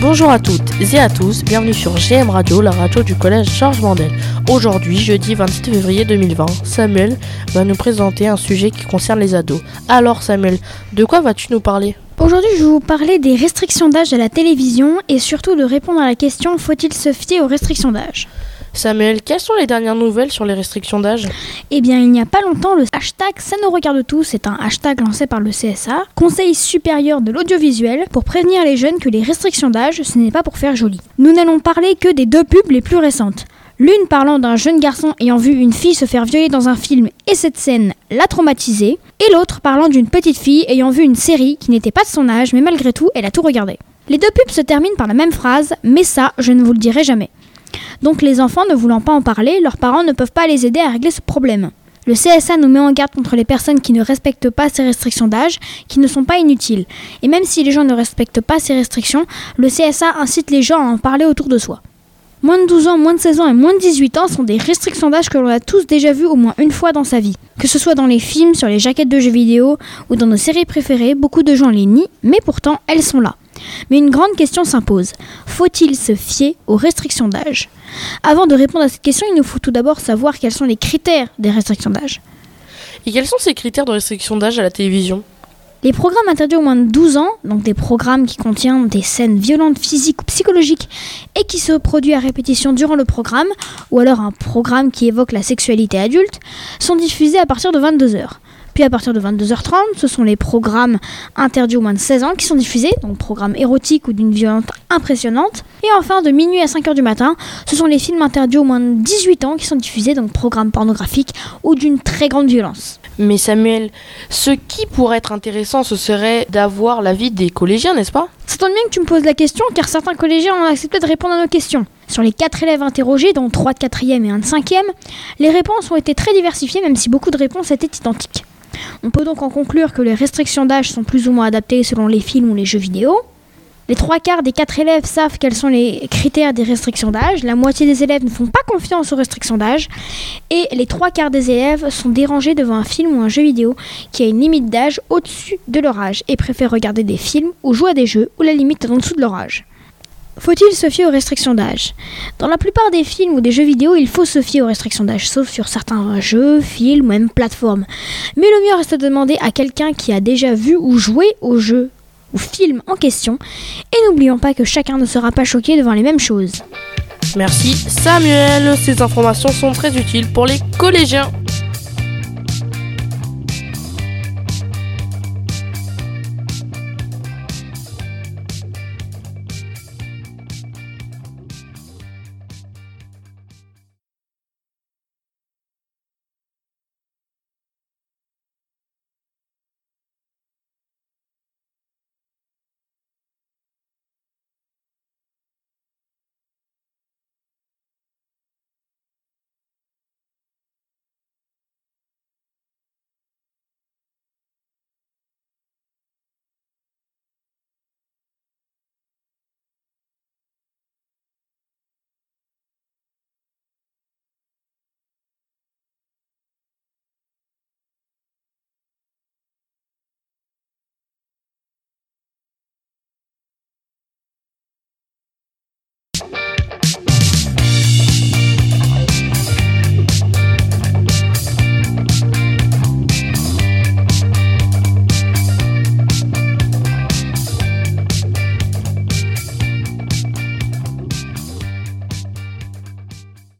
Bonjour à toutes et à tous, bienvenue sur GM Radio, la radio du collège Georges Mandel. Aujourd'hui, jeudi 27 février 2020, Samuel va nous présenter un sujet qui concerne les ados. Alors Samuel, de quoi vas-tu nous parler? Aujourd'hui, je vais vous parler des restrictions d'âge à la télévision et surtout de répondre à la question faut-il se fier aux restrictions d'âge? Samuel, quelles sont les dernières nouvelles sur les restrictions d'âge? Eh bien, il n'y a pas longtemps, le hashtag Ça nous regarde tous, c'est un hashtag lancé par le CSA, Conseil supérieur de l'audiovisuel, pour prévenir les jeunes que les restrictions d'âge, ce n'est pas pour faire joli. Nous n'allons parler que des deux pubs les plus récentes. L'une parlant d'un jeune garçon ayant vu une fille se faire violer dans un film et cette scène l'a traumatisé, et l'autre parlant d'une petite fille ayant vu une série qui n'était pas de son âge, mais malgré tout, elle a tout regardé. Les deux pubs se terminent par la même phrase, mais ça, je ne vous le dirai jamais. Donc les enfants ne voulant pas en parler, leurs parents ne peuvent pas les aider à régler ce problème. Le CSA nous met en garde contre les personnes qui ne respectent pas ces restrictions d'âge, qui ne sont pas inutiles. Et même si les gens ne respectent pas ces restrictions, le CSA incite les gens à en parler autour de soi. Moins de 12 ans, moins de 16 ans et moins de 18 ans sont des restrictions d'âge que l'on a tous déjà vues au moins une fois dans sa vie. Que ce soit dans les films, sur les jaquettes de jeux vidéo ou dans nos séries préférées, beaucoup de gens les nient, mais pourtant elles sont là. Mais une grande question s'impose. Faut-il se fier aux restrictions d'âge? Avant de répondre à cette question, il nous faut tout d'abord savoir quels sont les critères des restrictions d'âge. Et quels sont ces critères de restriction d'âge à la télévision? Les programmes interdits au moins de 12 ans, donc des programmes qui contiennent des scènes violentes physiques ou psychologiques et qui se produisent à répétition durant le programme, ou alors un programme qui évoque la sexualité adulte, sont diffusés à partir de 22h. Puis à partir de 22h30, ce sont les programmes interdits au moins de 16 ans qui sont diffusés, donc programmes érotiques ou d'une violence impressionnante. Et enfin, de minuit à 5h du matin, ce sont les films interdits au moins de 18 ans qui sont diffusés, donc programmes pornographiques ou d'une très grande violence. Mais Samuel, ce qui pourrait être intéressant, ce serait d'avoir l'avis des collégiens, n'est-ce pas? Ça tombe bien que tu me poses la question, car certains collégiens ont accepté de répondre à nos questions. Sur les 4 élèves interrogés, dont 3 de 4e et 1 de 5e, les réponses ont été très diversifiées, même si beaucoup de réponses étaient identiques. On peut donc en conclure que les restrictions d'âge sont plus ou moins adaptées selon les films ou les jeux vidéo. Les trois quarts des quatre élèves savent quels sont les critères des restrictions d'âge. La moitié des élèves ne font pas confiance aux restrictions d'âge. Et les trois quarts des élèves sont dérangés devant un film ou un jeu vidéo qui a une limite d'âge au-dessus de leur âge et préfèrent regarder des films ou jouer à des jeux où la limite est en dessous de leur âge. Faut-il se fier aux restrictions d'âge? Dans la plupart des films ou des jeux vidéo, il faut se fier aux restrictions d'âge, sauf sur certains jeux, films ou même plateformes. Mais le mieux reste de demander à quelqu'un qui a déjà vu ou joué au jeu ou film en question. Et n'oublions pas que chacun ne sera pas choqué devant les mêmes choses. Merci Samuel, ces informations sont très utiles pour les collégiens.